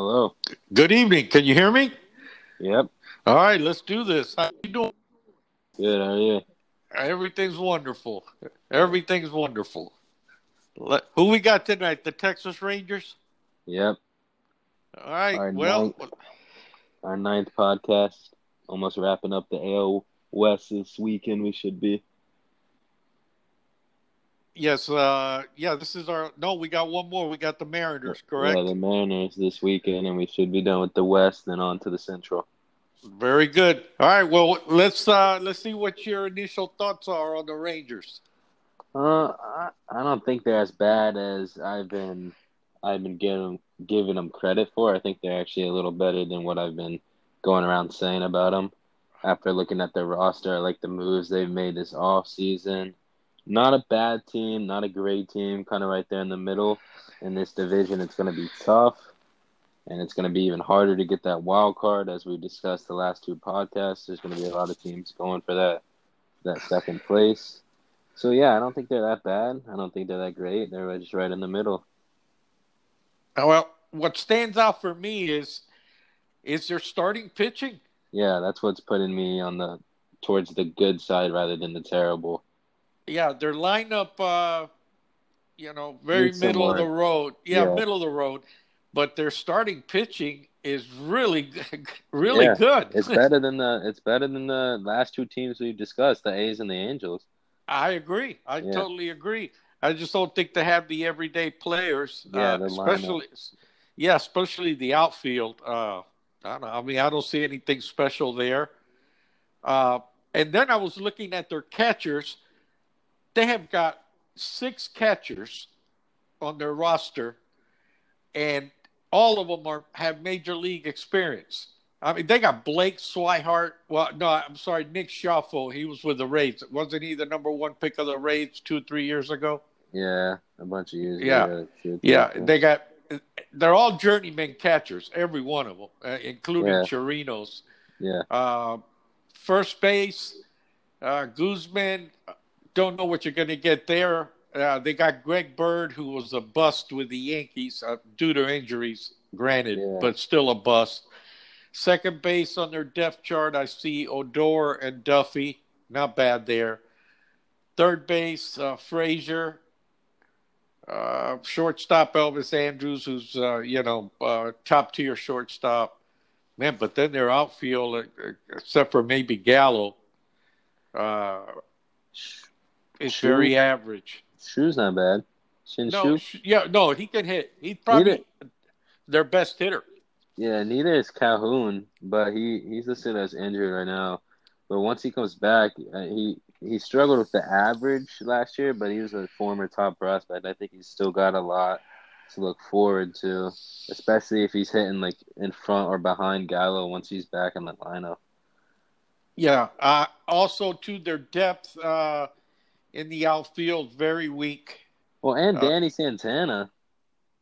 Hello. Good evening. Can you hear me? Yep. All right, let's do this. How you doing? Good. How are you? Everything's wonderful. Everything's wonderful. Let, who we got tonight? The Texas Rangers. Yep. All right. Our well, ninth- Our ninth podcast. Almost wrapping up the AL West this weekend. We should be. Yes. Uh, yeah. This is our. No, we got one more. We got the Mariners. Correct. Yeah, the Mariners this weekend, and we should be done with the West and on to the Central. Very good. All right. Well, let's uh, let's see what your initial thoughts are on the Rangers. Uh, I, I don't think they're as bad as I've been. I've been giving giving them credit for. I think they're actually a little better than what I've been going around saying about them. After looking at their roster, I like the moves they've made this off season. Not a bad team, not a great team, kind of right there in the middle. In this division, it's going to be tough, and it's going to be even harder to get that wild card, as we discussed the last two podcasts. There's going to be a lot of teams going for that that second place. So yeah, I don't think they're that bad. I don't think they're that great. They're just right in the middle. Uh, Well, what stands out for me is is their starting pitching. Yeah, that's what's putting me on the towards the good side rather than the terrible. Yeah, their lineup, uh, you know, very Needs middle of the road. Yeah, Yeah. middle of the road. But their starting pitching is really, good- really Yeah, good. It's better than the it's better than the last two teams we've discussed, the A's and the Angels. I agree. I Yeah. totally agree. I just don't think they have the everyday players. Yeah, uh, especially, yeah, especially the outfield. Uh, I don't know. I mean, I don't see anything special there. Uh, and then I was looking at their catchers. They have got six catchers on their roster, and all of them are have major league experience. I mean, they got Blake Swihart. Well, no, I'm sorry, Nick Schaffel. He was with the Rays. Wasn't he the number one pick of the Rays two, three years ago? Yeah, a bunch of years. Yeah. ago. Yeah, they got. They're all journeyman catchers, every one of them, uh, including Yeah. Chirinos. yeah, Uh, first base, uh, Guzman. Don't know what you're going to get there. Uh, they got Greg Bird, who was a bust with the Yankees uh, due to injuries, granted, Yeah. but still a bust. Second base on their depth chart, I see Odor and Duffy. Not bad there. Third base, uh, Frazier. Uh, shortstop Elvis Andrus, who's uh, you know uh, top tier shortstop. Man, but then their outfield, uh, except for maybe Gallo, uh, is very average. Choo's not bad. Shin No, sh- yeah, no, he can hit. He's probably their best hitter. Yeah, neither is Calhoun, but he he's listed as injured right now. But once he comes back, uh, he he struggled with the average last year, but he was a former top prospect. I think he's still got a lot to look forward to, especially if he's hitting like in front or behind Gallo once he's back in the lineup. Yeah. Uh, also, to their depth uh, in the outfield, very weak. Well, and Uh, Danny Santana.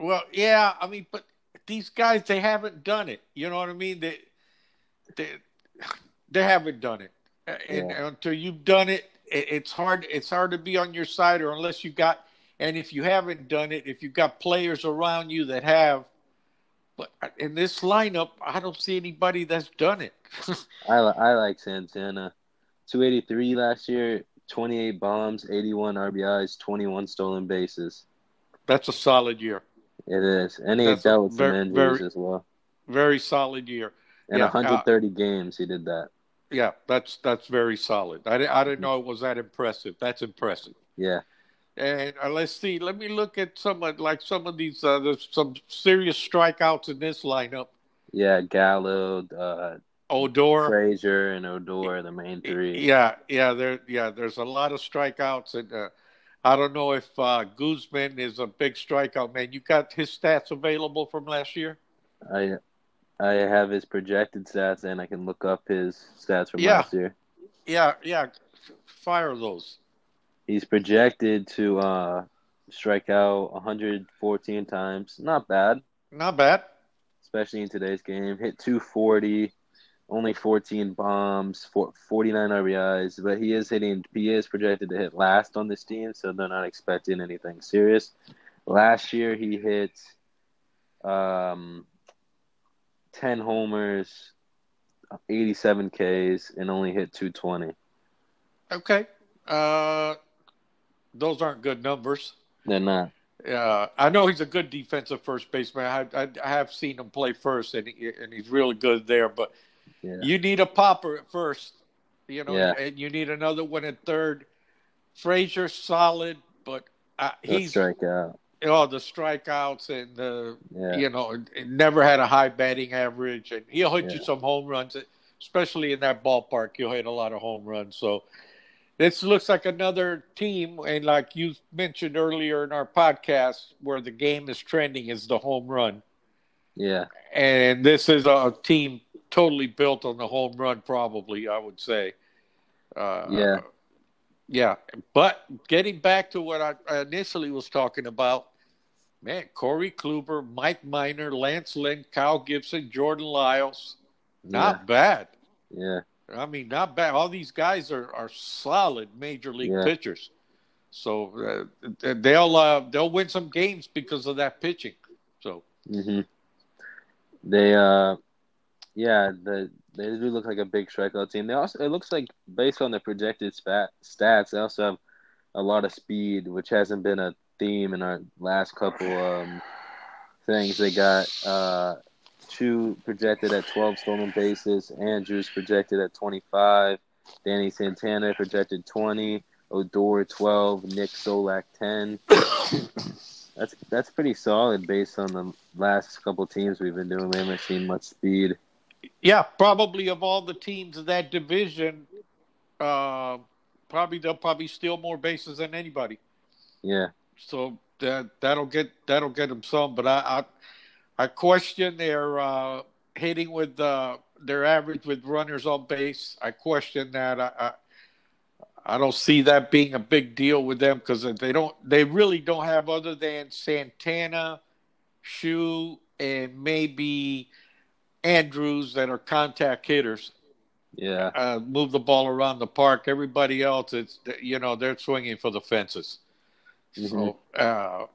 Well, yeah, I mean, but these guys they haven't done it. You know what I mean? They they they haven't done it, and Yeah. until you've done it, it, it's hard. It's hard to be on your side, or unless you got. And if you haven't done it, if you've got players around you that have, but in this lineup, I don't see anybody that's done it. I I like Santana. 283 last year, 28 bombs, 81 RBIs, 21 stolen bases. that's a solid year, It is, and he That's dealt with some very- injuries very- as well. very solid year. In Yeah, uh, 130 games, he did that. Yeah, that's that's very solid. I, I didn't know it was that impressive. That's impressive. Yeah, And uh, let's see. Let me look at some of like some of these. Uh, there's some serious strikeouts in this lineup. yeah. Gallo, uh, Odor. Frazier, and Odor, the main three. Yeah, yeah. There, yeah. There's a lot of strikeouts, and uh, I don't know if uh, Guzman is a big strikeout man. You got his stats available from last year? I I have his projected stats, and I can look up his stats from Yeah. last year. Yeah, yeah. Fire those. He's projected to uh, strike out 114 times. Not bad. Not bad. especially in today's game. Hit 240, only 14 bombs, for 49 RBIs, but he is hitting. He is projected to hit last on this team, so they're not expecting anything serious. Last year he hit um ten homers, eighty-seven Ks, and only hit two twenty. Okay. Uh, those aren't good numbers. They're not. Uh, I know he's a good defensive first baseman. I, I, I have seen him play first, and he, and he's really good there. But Yeah. you need a popper at first, you know, Yeah. and you need another one at third. Frazier solid, but uh, he's strike out. oh the strikeouts and the Yeah. you know never had a high batting average, and he'll hit you some home runs, especially in that ballpark. You'll hit a lot of home runs. So this looks like another team, and like you mentioned earlier in our podcast, where the game is trending is the home run, Yeah. and this is a team totally built on the home run. Probably, I would say. Uh, Yeah. yeah, but getting back to what I initially was talking about, man, Corey Kluber, Mike Minor, Lance Lynn, Kyle Gibson, Jordan Lyles, not bad. Yeah. I mean, not bad. All these guys are, are solid major league Yeah. pitchers. So uh, they'll uh, they'll win some games because of that pitching. So mm-hmm. They uh, yeah, the they do look like a big strikeout team. They also it looks like based on the projected spat, stats, they also have a lot of speed, which hasn't been a theme in our last couple um things. They got uh projected at twelve stolen bases, Andrus projected at twenty five, Danny Santana projected twenty, Odor twelve, Nick Solak ten. That's that's pretty solid based on the last couple teams we've been doing. We haven't seen much speed. Yeah, probably of all the teams in that division, uh, probably they'll probably steal more bases than anybody. Yeah, so that that'll get that'll get them some. But I I, I question their uh, hitting with uh, their average with runners on base. I question that. I I, I don't see that being a big deal with them because they don't they really don't have other than Santana, Choo, and maybe Andrus that are contact hitters. yeah, Uh, move the ball around the park. Everybody else, it's you know they're swinging for the fences. So, uh,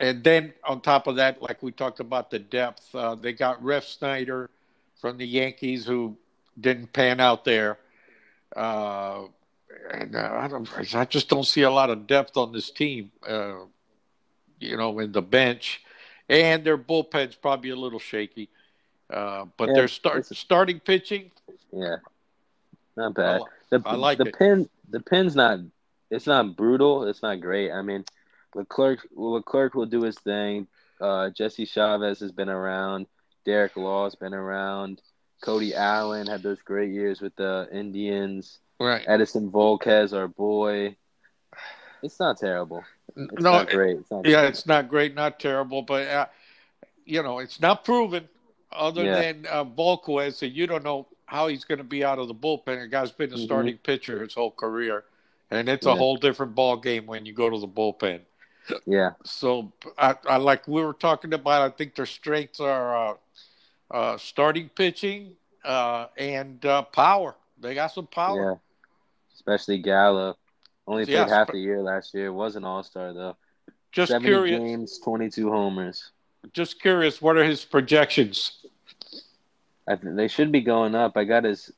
and then on top of that, like we talked about the depth, uh, they got Refsnyder from the Yankees who didn't pan out there. Uh, and uh, I don't, I just don't see a lot of depth on this team. Uh, you know, in the bench, and their bullpen's probably a little shaky. Uh, but Yeah, their start starting pitching, yeah. Not bad. I The I like the it. pin the pin's not it's not brutal. It's not great. I mean, Leclerc Leclerc will do his thing. Uh, Jesse Chavez has been around. Derek Law's been around. Cody Allen had those great years with the Indians. right? Edinson Volquez, our boy. It's not terrible. It's no, not great. It's not Yeah, it's not great, not terrible, but uh, you know, it's not proven. Other Yeah. than uh, Volquez, so you don't know how he's going to be out of the bullpen. The guy's been a Mhm. starting pitcher his whole career, and it's a whole different ball game when you go to the bullpen. Yeah, So, I, I like we were talking about. I think their strengths are uh, uh, starting pitching uh, and uh, power. They got some power. yeah. Especially Gallo. Only played Yeah, half the year last year. Was an All Star though. Just Seventy curious. games, twenty-two homers. Just curious. What are his projections? I th- they should be going up. I got his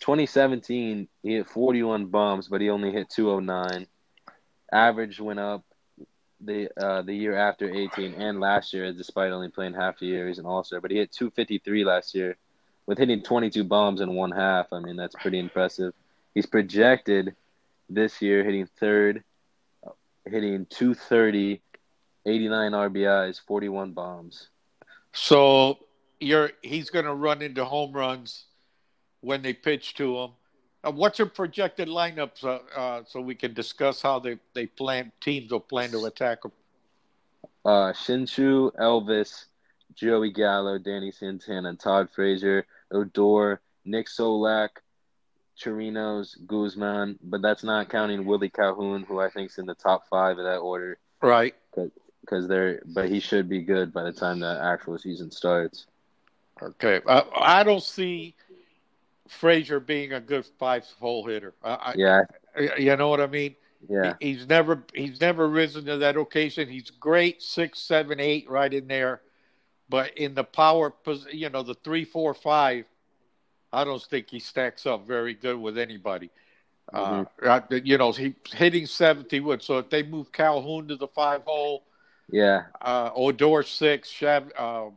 2017. He hit 41 bombs, but he only hit 209. Average went up the uh, the year after 18 and last year, despite only playing half the year. He's an All Star, but he hit 253 last year with hitting 22 bombs in one half. I mean, that's pretty impressive. He's projected this year hitting third, hitting 230, 89 RBIs, 41 bombs. So you're he's going to run into home runs when they pitch to him. Uh, what's your projected lineups uh, uh, so we can discuss how they, they plan teams will plan to attack him? uh, Shinshu, Elvis, Joey Gallo, Danny Santana, Todd Frazier, Odor, Nick Solak, Chirinos, Guzman, but that's not counting Willie Calhoun, who I think's in the top five of that order, Right. Because they're. But he should be good by the time the actual season starts. Okay. I, I don't see Frazier being a good five hole hitter. I, Yeah, I, you know what I mean? yeah, He- he's never he's never risen to that occasion. He's great six, seven, eight, right in there. but in the power, you know, the three, four, five, I don't think he stacks up very good with anybody. Uh, I- you know, he hitting seventh, he would. So if they move Calhoun to the five hole, Yeah, uh, Odor six, Shav, uh,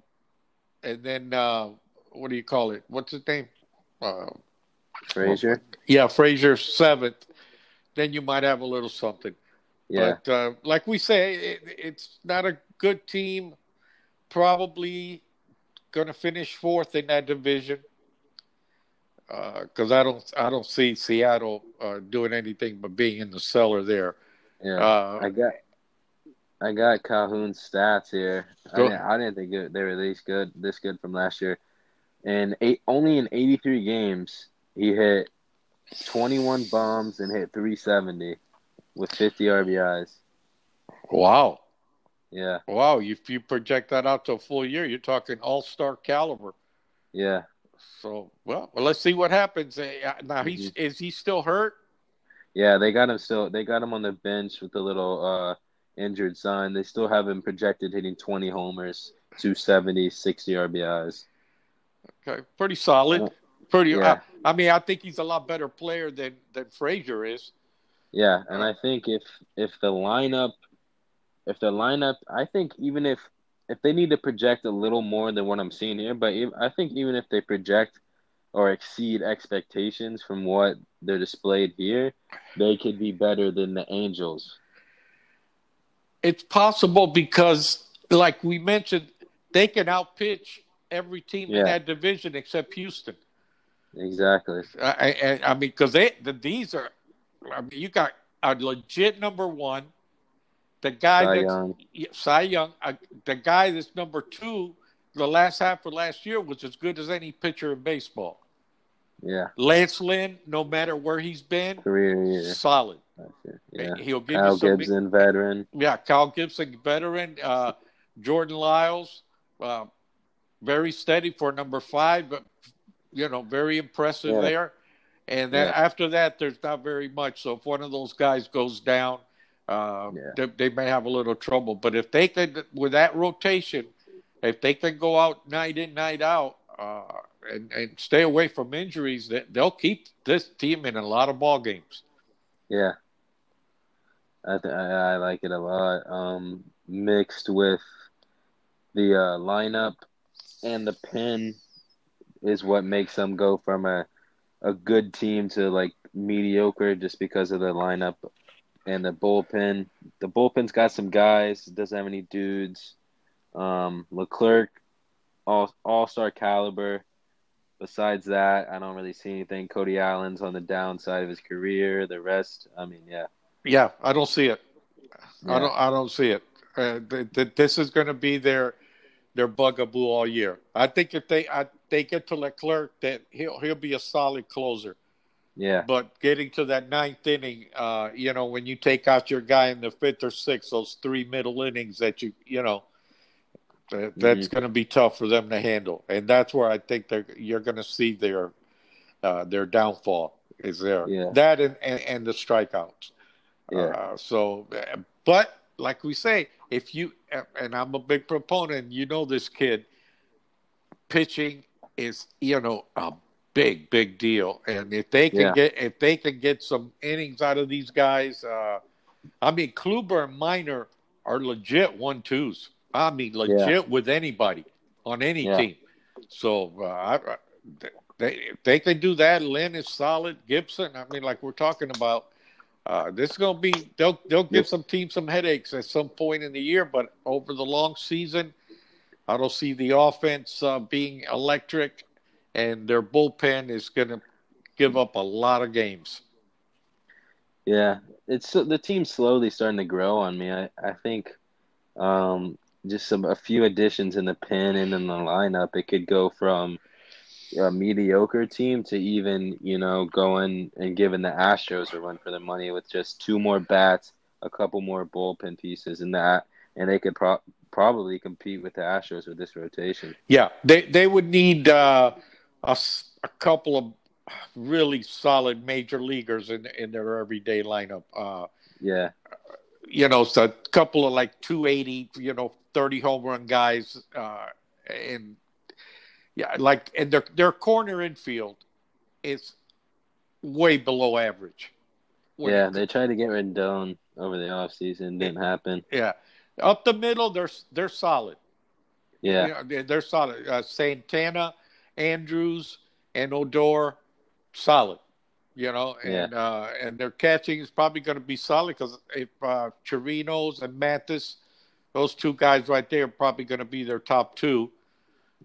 and then uh, what do you call it? What's his name? Uh, Frazier. yeah, Frazier seventh. Then you might have a little something. Yeah, But uh, like we say, it, it's not a good team. Probably going to finish fourth in that division because I don't I don't see Seattle uh, doing anything but being in the cellar there. yeah. Uh, I got I got Calhoun's stats here. I didn't, I didn't think it, they were this good this good from last year. And eight, only in 83 games he hit 21 bombs and hit 370 with 50 RBIs. wow, Yeah, wow! If you project that out to a full year, you're talking all star caliber. yeah. So well, well, let's see what happens. Uh, Now he's is he still hurt? Yeah, they got him still. They got him on the bench with the little uh, injured son. They still have him projected hitting 20 homers, 270, 60 RBIs. Okay, pretty solid. Pretty. Yeah. I, I mean, I think he's a lot better player than than Frazier is. Yeah, and I think if if the lineup, if the lineup, I think even if if they need to project a little more than what I'm seeing here, but ev- I think even if they project or exceed expectations from what they're displayed here, they could be better than the Angels. It's possible because, like we mentioned, they can outpitch every team in that division except Houston. Exactly. I, I, I mean, because they the, these are, I mean, you got a legit number one, the guy Cy that's Young. Cy Young, uh, the guy that's number two. The last half of last year was as good as any pitcher in baseball. Yeah, Lance Lynn, no matter where he's been, career year. solid. Yeah. He'll give Kyle you some. Gibson, veteran. Yeah, Kyle Gibson, veteran. Uh, Jordan Lyles, uh, very steady for number five, but you know, very impressive Yeah. there. And then Yeah. after that, there's not very much. So if one of those guys goes down, uh, they, they may have a little trouble. But if they could, with that rotation, if they can go out night in, night out, uh, and, and stay away from injuries, that they'll keep this team in a lot of ball games. Yeah, I th- I, I like it a lot. Um, mixed with the uh, lineup and the pin is what makes them go from a a good team to like mediocre just because of the lineup and the bullpen. The bullpen's got some guys. Doesn't have any dudes. Um, Leclerc, all all star caliber. Besides that, I don't really see anything. Cody Allen's on the downside of his career. The rest, I mean, yeah, Yeah, I don't see it. I don't. I don't see it. Uh, th- th- this is going to be their their bugaboo all year. I think if they I, they get to Leclerc, that he'll he'll be a solid closer. yeah, But getting to that ninth inning, uh, you know, when you take out your guy in the fifth or sixth, those three middle innings that you you know, that, that's going to be tough for them to handle, and that's where I think they're you're going to see their uh, their downfall is there. Yeah. That and, and and the strikeouts. Yeah, Uh, so, uh, but like we say, if you and I'm a big proponent, you know this kid, pitching is you know a big big deal, and if they can Yeah. get if they can get some innings out of these guys, uh, I mean Kluber and Minor are legit one twos. I mean legit with anybody on any Yeah. team. So uh, I, they if they can do that. Lynn is solid. Gibson, I mean, like we're talking about. Uh, this is gonna be they'll they'll give Yep. some teams some headaches at some point in the year, but over the long season, I don't see the offense uh, being electric, and their bullpen is gonna give up a lot of games. yeah. It's the team's slowly starting to grow on me. I I think, um, just some a few additions in the pen and in the lineup, it could go from a mediocre team to even you know going and giving the Astros a run for their money with just two more bats, a couple more bullpen pieces, and that, and they could pro- probably compete with the Astros with this rotation. Yeah, they they would need uh, a, a couple of really solid major leaguers in in their everyday lineup. Uh, Yeah, you know, so a couple of like 280, you know, 30 home run guys, uh, and yeah, like and their their corner infield is way below average. When Yeah, they tried to get Rendon over the offseason. Didn't happen. yeah. Up the middle, they're they're solid. Yeah. You know, they're, solid. Uh, Santana, Andrus, and Odor, solid. You know, and uh, and their catching is probably going to be solid because if uh, Chirinos and Mathis, those two guys right there are probably going to be their top two.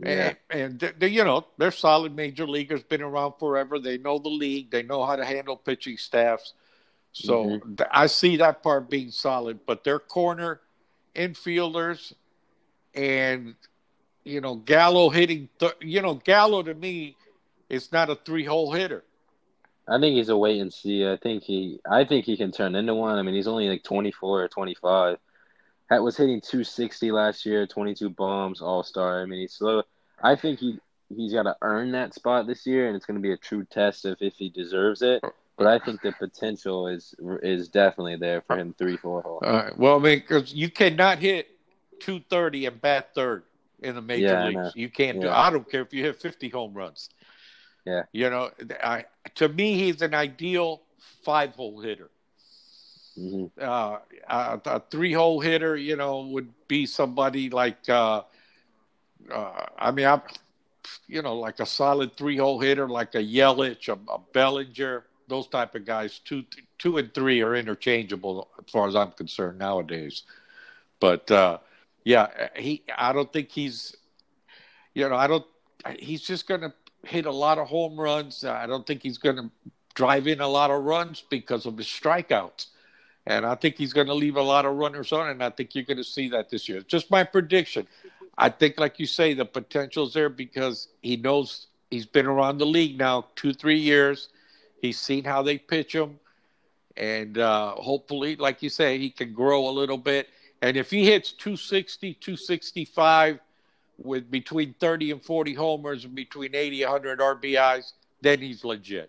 Yeah. And, and they, you know, they're solid major leaguers, been around forever. They know the league. They know how to handle pitching staffs. So Mm-hmm. th- I see that part being solid. But their corner infielders and, you know, Gallo hitting, th- you know, Gallo to me is not a three hole hitter. I think he's a wait and see. I think he I think he can turn into one. I mean, he's only like 24 or 25. Hat was hitting 260 last year, 22 bombs, all-star. I mean, he's slow. I think he he's got to earn that spot this year and it's going to be a true test of if he deserves it. But I think the potential is is definitely there for him 3-4 hole. All right. Well, I mean, because you cannot hit 230 and bat third in the major Yeah, leagues. You can't do. Yeah. I don't care if you hit 50 home runs. Yeah. You know, I, to me, he's an ideal five hole hitter. Hmm Uh, a, a three hole hitter, you know, would be somebody like, uh, uh, I mean, I'm, you know, like a solid three hole hitter, like a Yelich, a, a Bellinger, those type of guys. Two, two and three are interchangeable as far as I'm concerned nowadays. But uh, yeah, he. I don't think he's. You know, I don't. He's just going to hit a lot of home runs. I don't think he's going to drive in a lot of runs because of his strikeouts. And I think he's going to leave a lot of runners on, and I think you're going to see that this year. Just my prediction. I think, like you say, the potential's there because he knows he's been around the league now two, three years. He's seen how they pitch him, and uh, hopefully, like you say, he can grow a little bit. And if he hits 260, 265 with between 30 and 40 homers and between 80 and 100 RBIs, then he's legit.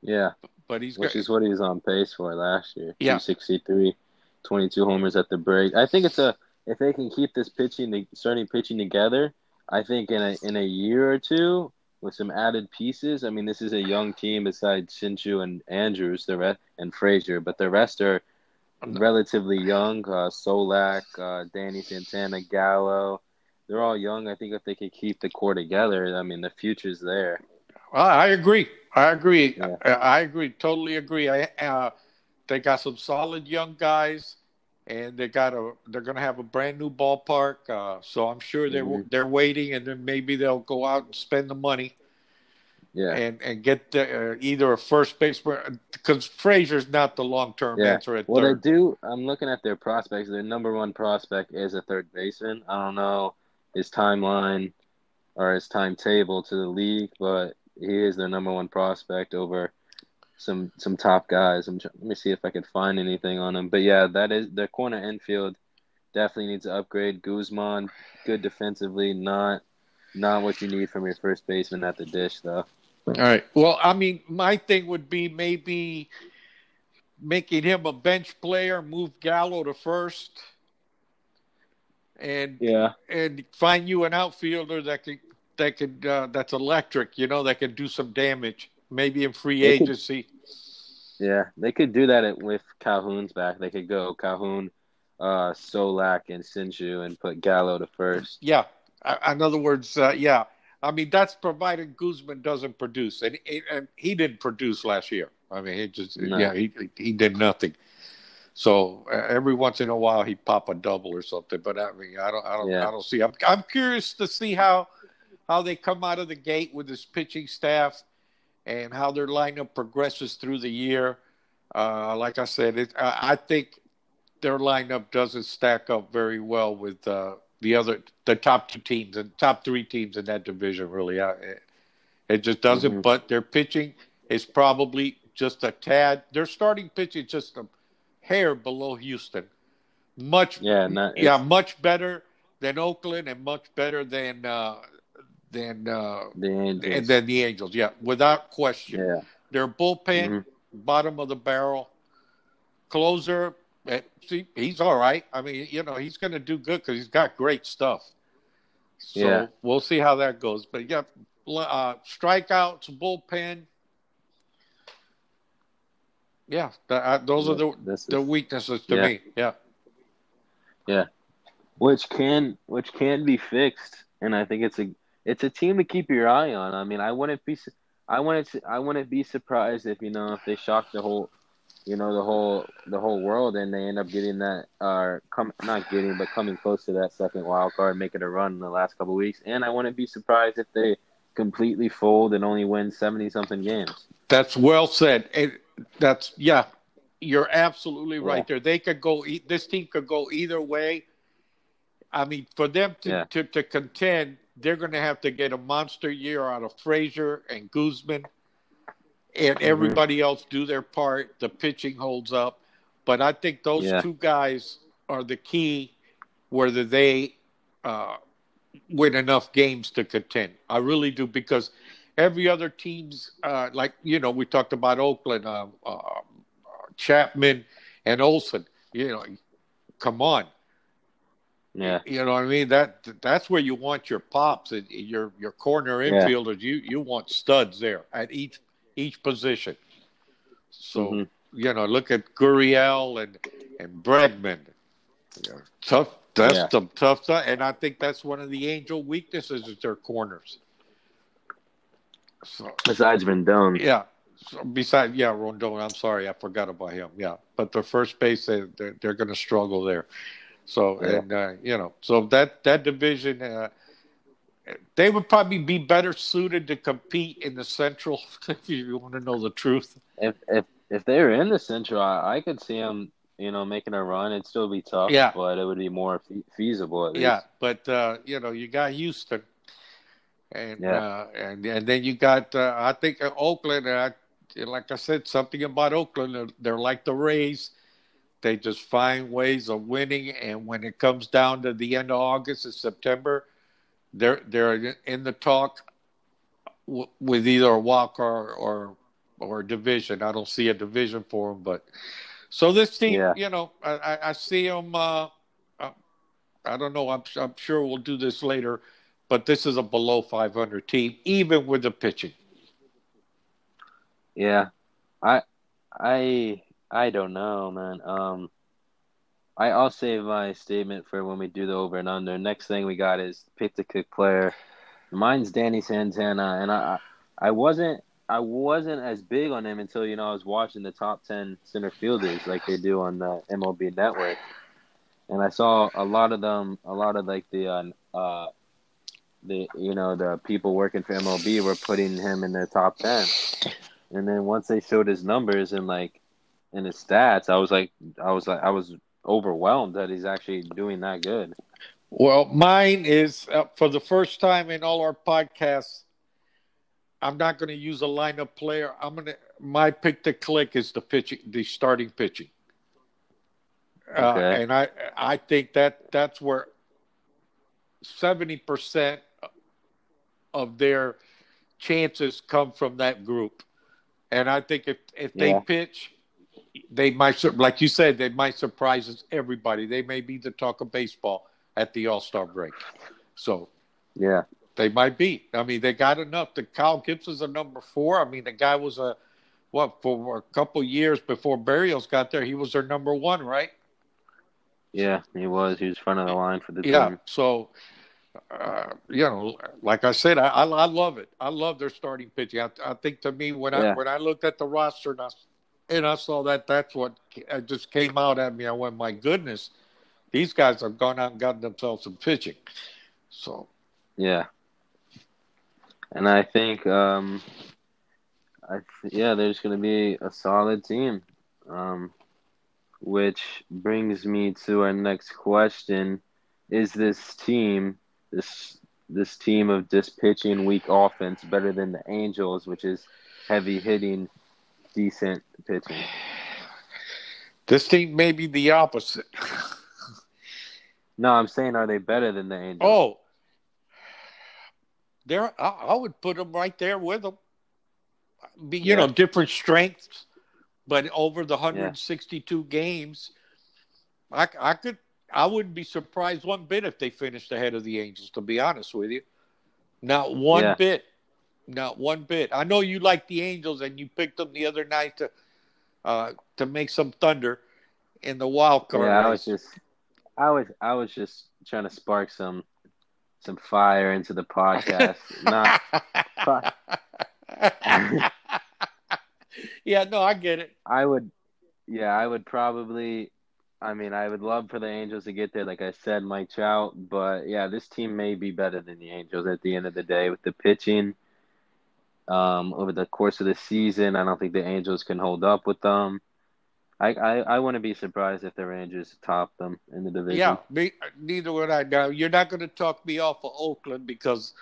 Yeah, But he's which is what he was on pace for last year. Yeah. 263, 22 homers at the break. I think it's a if they can keep this pitching, starting pitching together. I think in a in a year or two with some added pieces. I mean, this is a young team besides Shinshu and Andrus, the rest and Frazier, but the rest are relatively young. Uh, Solak, uh, Danny Santana, Gallo. They're all young. I think if they can keep the core together, I mean, the future's there. I I agree. I agree. Yeah. I, I agree. Totally agree. I, uh, they got some solid young guys, and they got a. They're going to have a brand new ballpark. Uh, so I'm sure they're Mhm. they're waiting, and then maybe they'll go out and spend the money Yeah. and and get the, uh, either a first baseman because Frazier's not the long term Yeah. answer at Well, third. they do. I'm looking at their prospects. Their number one prospect is a third baseman. I don't know his timeline or his timetable to the league, but he is their number one prospect over some some top guys. I'm try- let me see if I can find anything on him. But yeah, that is their corner infield definitely needs to upgrade. Guzman, good defensively, not not what you need from your first baseman at the dish though. All right. Well, I mean, my thing would be maybe making him a bench player, move Gallo to first, and Yeah. and find you an outfielder that could that could uh, that's electric. You know, that could do some damage. Maybe in free They could- agency. Yeah, they could do that at, with Calhoun's back. They could go Calhoun, uh, Solak, and Sinshu and put Gallo to first. Yeah. I- In other words, uh, yeah. I mean, that's provided Guzman doesn't produce, and, and he didn't produce last year. I mean, he just No. yeah, he he did nothing. So uh, every once in a while he pop a double or something, but I mean, I don't, I don't, Yeah. I don't see. I'm I'm curious to see how how they come out of the gate with this pitching staff and how their lineup progresses through the year. Uh, like I said, it, I, I think their lineup doesn't stack up very well with uh, the other, the top two teams and top three teams in that division. Really, I, it, it just doesn't. Mhm. But their pitching is probably just a tad. Their starting pitching just a hair below Houston. Much, Yeah, not, yeah, much better than Oakland and much better than uh, than uh, the Angels. and then the Angels. Yeah, without question. yeah, Their bullpen, Mhm. bottom of the barrel. Closer, eh, see, he's all right. I mean, you know, he's going to do good because he's got great stuff. So Yeah. we'll see how that goes. But yeah, uh, strikeouts, bullpen. Yeah, th- uh, those are the This the weaknesses to Yeah. me. Yeah, yeah. which can which can be fixed, and I think it's a it's a team to keep your eye on. I mean, I wouldn't be I wouldn't I wouldn't be surprised if you know if they shock the whole you know the whole the whole world and they end up getting that or come not getting but coming close to that second wild card, making a run in the last couple of weeks. And I wouldn't be surprised if they completely fold and only win seventy something games. That's well said. And that's yeah, you're absolutely right Yeah. there. They could go. This team could go either way. I mean, for them to Yeah. to, to contend, they're going to have to get a monster year out of Frazier and Guzman, and Mm-hmm. everybody else do their part. The pitching holds up, but I think those Yeah. two guys are the key. Whether they uh, win enough games to contend, I really do because every other team's uh, like you know we talked about Oakland, uh, uh, Chapman, and Olson. You know, come on, Yeah, you know what I mean. That that's where you want your pops and your your corner Yeah. infielders. You you want studs there at each each position. So Mhm. you know, look at Gurriel and and Bregman. Yeah, Tough. That's Yeah. some tough stuff, and I think that's one of the Angel weaknesses is their corners. So besides Rendon. yeah. So besides, yeah, Rendon. I'm sorry, I forgot about him. Yeah, but the first base, they, they're, they're going to struggle there. So Yeah. and uh, you know, so that that division, uh, they would probably be better suited to compete in the Central. If you want to know the truth, If if if they were in the Central, I, I could see them, you know, making a run. It'd still be tough, Yeah. but it would be more fe- feasible. At least. yeah. But uh, you know, you got Houston, and Yeah. uh, and and then you got uh, I think uh, Oakland. Uh, like I said, something about Oakland. They're, they're like the Rays. They just find ways of winning, and when it comes down to the end of August and September, they're they're in the talk w- with either a walk or or or a division. I don't see a division for them, but so this team, Yeah. you know, I, I, I see them. Uh, uh, I don't know. I'm I'm sure we'll do this later, but this is a below 500 team, even with the pitching. Yeah, I, I, I don't know, man. Um, I I'll save my statement for when we do the over and under. Next thing we got is pick the kick player. Mine's Danny Santana, and I, I wasn't, I wasn't as big on him until you know I was watching the top ten center fielders like they do on the MLB Network, and I saw a lot of them, a lot of like the, uh, uh the you know the people working for MLB were putting him in their top ten. And then once they showed his numbers and like and his stats, I was like, I was like, I was overwhelmed that he's actually doing that good. Well, mine is uh, for the first time in all our podcasts. I'm not going to use a lineup player. I'm going to my pick to click is the pitching, the starting pitching. Uh, Okay. and I I think that that's where seventy percent of their chances come from that group. And I think if if they Yeah. pitch, they might like you said they might surprise us- everybody. They may be the talk of baseball at the All Star break. So Yeah, they might be. I mean, they got enough. The Kyle Gibson's a number four. I mean, the guy was a what for a couple years before Berrios got there. He was their number one, right? yeah, he was. He was front of the line for the Yeah. team. So, uh, you know, like I said, I, I I love it. I love their starting pitching. I, I think to me when I when I looked at the roster and I, and I saw that that's what uh, just came out at me. I went, my goodness, these guys have gone out and gotten themselves some pitching. So Yeah, and I think, um, I th- yeah, there's gonna be a solid team. Um, which brings me to our next question: Is this team this this team of just pitching weak offense better than the Angels, which is heavy hitting, decent pitching? this team may be the opposite. No, I'm saying, are they better than the Angels? Oh, there I, I would put them right there with them. Be, you Yeah. know, different strengths, but over the 162 games, I, I could I wouldn't be surprised one bit if they finished ahead of the Angels. To be honest with you, not one Yeah. bit, not one bit. I know you like the Angels and you picked them the other night to uh, to make some thunder in the wild card. Yeah, I was just, I was, I was just trying to spark some, some fire into the podcast. Not, yeah, no, I get it. I would, yeah, I would probably. I mean, I would love for the Angels to get there, like I said, Mike Trout. But yeah, this team may be better than the Angels at the end of the day with the pitching. Um, over the course of the season, I don't think the Angels can hold up with them. I I, I wouldn't be surprised if the Rangers top them in the division. Yeah, me, neither would I. Now, you're not going to talk me off of Oakland because,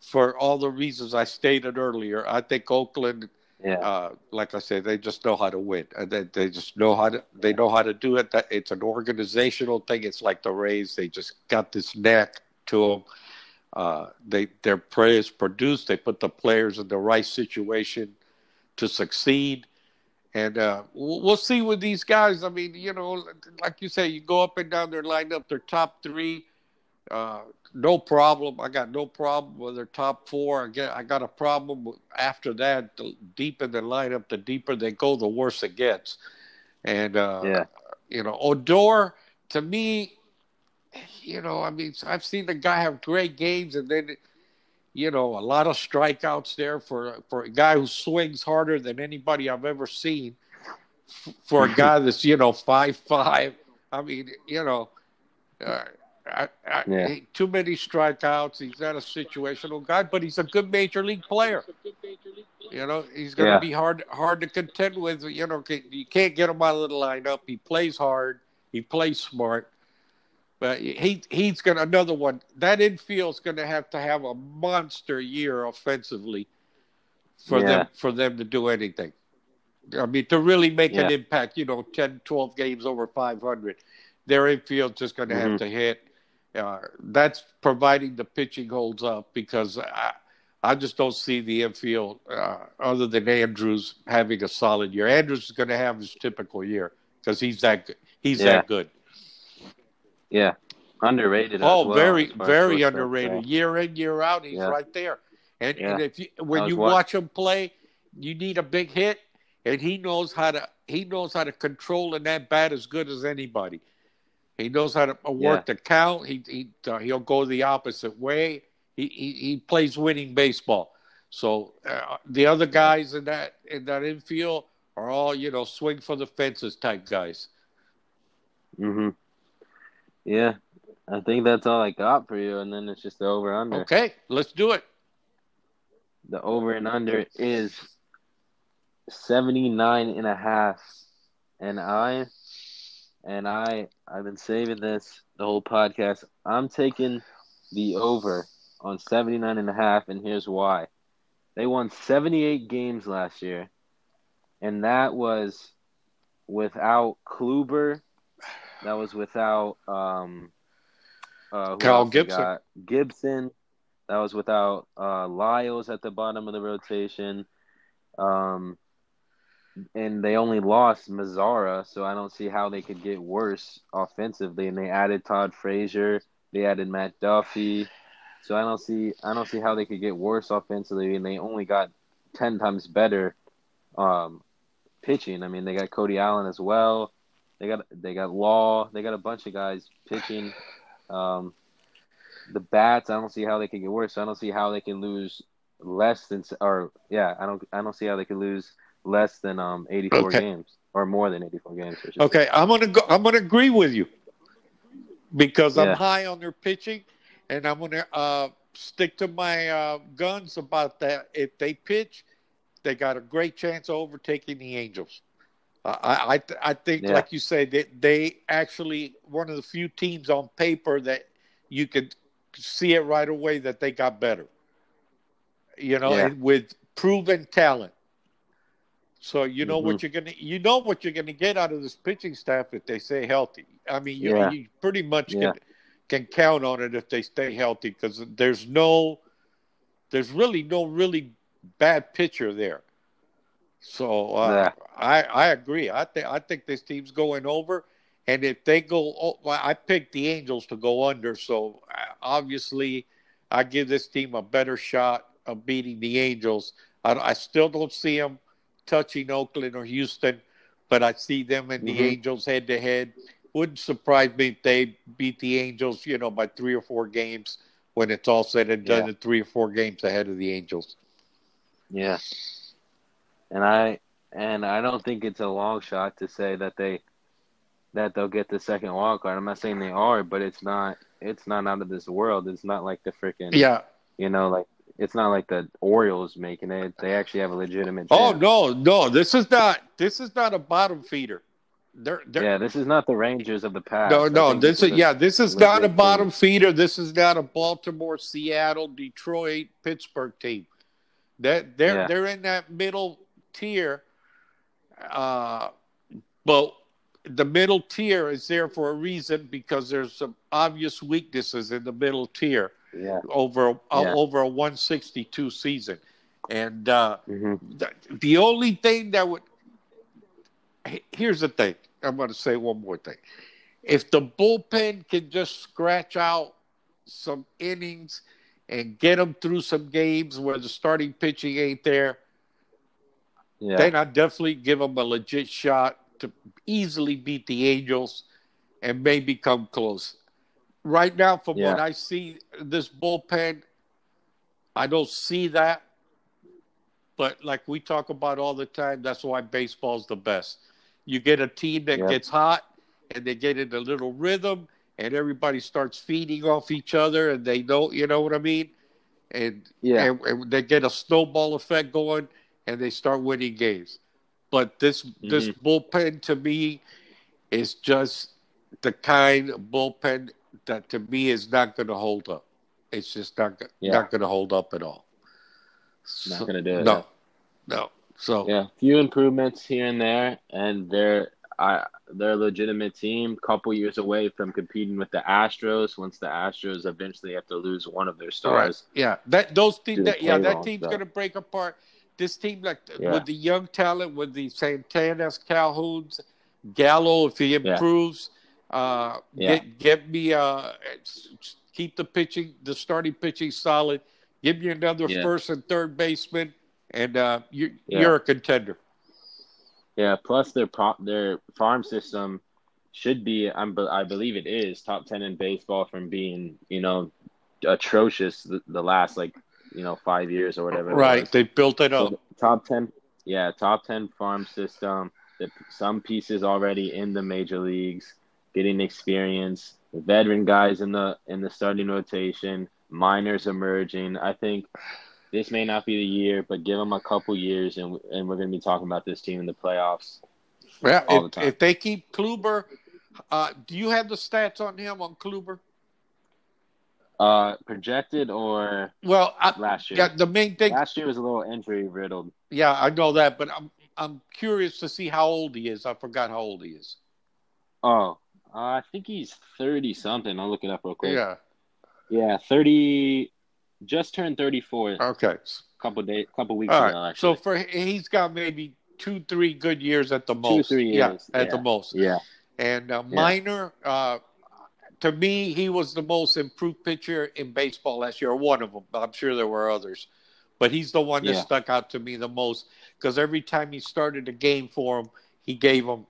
for all the reasons I stated earlier, I think Oakland, yeah, uh, like I said, they just know how to win. And they, they just know how to. They know how to do it. That it's an organizational thing. It's like the Rays. They just got this knack to them. Uh, they their players produce. They put the players in the right situation to succeed. And uh, we'll see with these guys. I mean, you know, like you say, you go up and down their lineup, their top three, uh, no problem. I got no problem with their top four. I get, I got a problem with, after that. The deep in the lineup, the deeper they go, the worse it gets. And uh, Yeah. you know, Odor to me, you know, I mean, I've seen the guy have great games, and then you know, a lot of strikeouts there for for a guy who swings harder than anybody I've ever seen. For a guy that's you know five five, I mean, you know, uh, I, I, Yeah. too many strikeouts. He's not a situational guy, but he's a good major league player. You know, he's going to Yeah. be hard hard to contend with. You know, you can't get him out of the lineup. He plays hard. He plays smart. But he he's gonna another one. That infield's gonna have to have a monster year offensively for Yeah. them for them to do anything. I mean, to really make an impact, you know, 10, 12 games over 500, their infield's just going to have Mhm. to hit. Uh, that's providing the pitching holds up because I, I just don't see the infield, uh, other than Andrus, having a solid year. Andrus is going to have his typical year because he's that good. He's Yeah. that good. Yeah, underrated. as Oh, well, very, very underrated. Year in, year out, he's Yeah. right there. And, and if you, when you wa- watch him play, you need a big hit, and he knows how to he knows how to control in that bat as good as anybody. He knows how to uh, work the count. He he uh, he'll go the opposite way. He he, he plays winning baseball. So uh, the other guys in that in that infield are all you know swing for the fences type guys. hmm Yeah, I think that's all I got for you, and then it's just the over under. Okay, let's do it. The over and under is 79 and a half. And I and I I've been saving this the whole podcast. I'm taking the over on 79 and a half and here's why. They won 78 games last year. And that was without Kluber. That was without um uh who Kyle else they Gibson. Gibson. That was without uh Lyles at the bottom of the rotation. Um and they only lost Mazara, so I don't see how they could get worse offensively. And they added Todd Frazier, they added Matt Duffy, so I don't see I don't see how they could get worse offensively. And they only got ten times better um, pitching. I mean, they got Cody Allen as well. They got they got Law. They got a bunch of guys pitching. Um, the bats, I don't see how they can get worse. I don't see how they can lose less than or yeah, I don't I don't see how they can lose less than um 84 Okay. games or more than 84 games. Okay, I'm gonna go. I'm gonna agree with you because I'm high on their pitching, and I'm gonna uh, stick to my uh, guns about that. If they pitch, they got a great chance of overtaking the Angels. I I, th- I think, Yeah. like you say, that they actually one of the few teams on paper that you could see it right away that they got better. You know, Yeah. and with proven talent. So you know Mm-hmm. what you're gonna you know what you're gonna get out of this pitching staff if they stay healthy. I mean, you, Yeah. you pretty much Yeah. can can count on it if they stay healthy because there's no there's really no really bad pitcher there. So uh, Yeah. I I agree. I think I think this team's going over, And if they go, oh, well, I picked the Angels to go under, so uh, obviously I give this team a better shot of beating the Angels. I, I still don't see them touching Oakland or Houston, but I see them and mm-hmm. the Angels head to head. Wouldn't surprise me if they beat the Angels, you know, by three or four games when it's all said and done, yeah. three or four games ahead of the Angels. Yeah, and I and I don't think it's a long shot to say that they that they'll get the second wild card. I'm not saying they are, but it's not it's not out of this world. It's not like the freaking yeah, you know, like it's not like the Orioles making it. They actually have a legitimate. Oh, chance. Oh no, no! This is not. This is not a bottom feeder. They're, they're, yeah, this is not the Rangers of the past. No, no, this is yeah, this is not a bottom team. feeder. This is not a Baltimore, Seattle, Detroit, Pittsburgh team. That they're yeah. they're in that middle tier. Uh, but the middle tier is there for a reason because there's some obvious weaknesses in the middle tier yeah. over uh, over a 162 season. And uh, mm-hmm. the, the only thing that would here's the thing. I'm going to say one more thing. If the bullpen can just scratch out some innings and get them through some games where the starting pitching ain't there, yeah. then I definitely give them a legit shot to easily beat the Angels and maybe come close right now, from yeah. what I see, this bullpen, I don't see that. But like we talk about all the time, that's why baseball's the best. You get a team that yeah. gets hot and they get in a little rhythm and everybody starts feeding off each other and they know, you know what I mean? And, yeah. and, and they get a snowball effect going and they start winning games. But this mm-hmm. this bullpen to me is just the kind of bullpen that to me is not going to hold up. It's just not yeah. not going to hold up at all. Not so, going to do it. No, no. So yeah, few improvements here and there, and they're I they're a legitimate team. Couple years away from competing with the Astros. Once the Astros eventually have to lose one of their stars. Right. Yeah, that those teams. That, yeah, that team's going to break apart. This team, like yeah. with the young talent, with the Santanas, Calhouns, Gallo, if he improves. Yeah uh, yeah. Get get me uh, keep the pitching, the starting pitching solid. Give me another first and third baseman, and uh, you, you're a contender. Yeah. Plus, their pro- their farm system should be, I'm, I believe it is top ten in baseball from being, you know, atrocious the, the last like, you know, five years or whatever. Right. They built it up. So, top ten. Yeah, top ten farm system. The, some pieces already in the major leagues getting experience, veteran guys in the in the starting rotation, minors emerging. I think this may not be the year, but give them a couple years, and and we're going to be talking about this team in the playoffs. Yeah, if, the if, they keep Kluber, uh, do you have the stats on him on Kluber? Uh, projected or well, I, last year. Yeah, the main thing last year was a little injury riddled. Yeah, I know that, but I'm I'm curious to see how old he is. I forgot how old he is. Oh, uh, I think he's thirty something. I'll look it up real quick. Yeah, yeah, thirty. Just turned thirty four. Okay, couple days, couple weeks All ago. Right. So for he's got maybe two, three good years at the most. Two, three years. Yeah, at the most. Yeah. And uh, yeah. Minor, uh, to me, he was the most improved pitcher in baseball last year. One of them. But I'm sure there were others, but he's the one that yeah. stuck out to me the most because every time he started a game for him, he gave him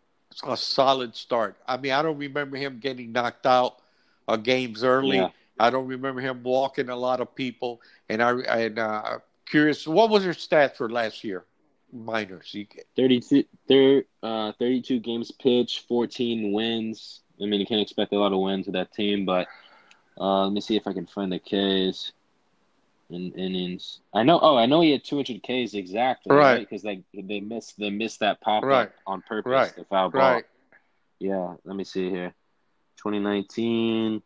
a solid start. I mean, I don't remember him getting knocked out of games early. Yeah. I don't remember him walking a lot of people. And I and uh, curious, what was your stats for last year? Minors, you get 32, thir, uh, 32 games pitched, 14 wins. I mean, you can't expect a lot of wins with that team, but uh, let me see if I can find the Ks in innings. I know. Oh, I know he had 200 Ks exactly, right? Because right? like they missed they missed that pop right. up on purpose, right. the foul ball. Right. Yeah. Let me see here. 2019,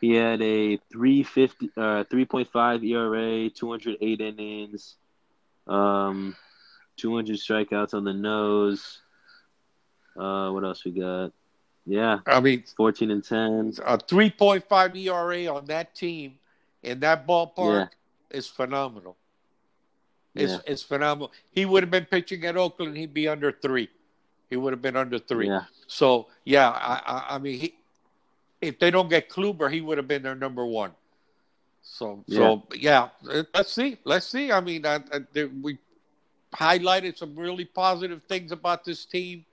he had a 350, uh, 3.5 ERA, 208 innings, um, 200 strikeouts on the nose. Uh, what else we got? Yeah, I mean, 14 and 10. A 3.5 ERA on that team in that ballpark yeah. is phenomenal. It's yeah. it's phenomenal. He would have been pitching at Oakland, he'd be under three. He would have been under three. Yeah. So yeah, I, I, I mean, he, if they don't get Kluber, he would have been their number one. So so yeah, let's see, let's see. I mean, I, I, we highlighted some really positive things about this team,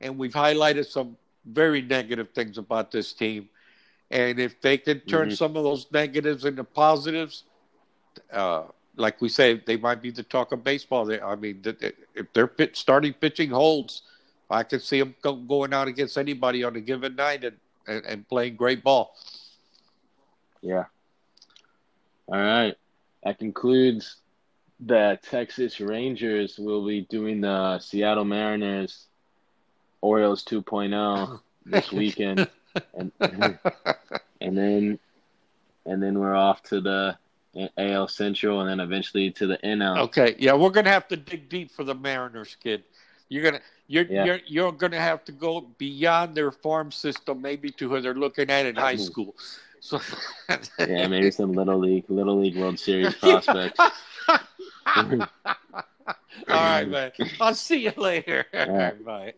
and we've highlighted some very negative things about this team. And if they can turn mm-hmm. some of those negatives into positives, uh, like we say, they might be the talk of baseball. They, I mean, if their pit, starting pitching holds, I can see them go, going out against anybody on a given night and, and, and playing great ball. Yeah. All right. That concludes the Texas Rangers will be doing the Seattle Mariners Orioles 2.0 this weekend, and and then and then we're off to the AL Central, and then eventually to the NL. Okay, yeah, we're gonna have to dig deep for the Mariners, kid. You're gonna you're yeah. you're you're gonna have to go beyond their farm system, maybe to who they're looking at in high mm-hmm. school. So yeah, maybe some little league, little league World Series prospects. All right, man. I'll see you later. All right. Bye.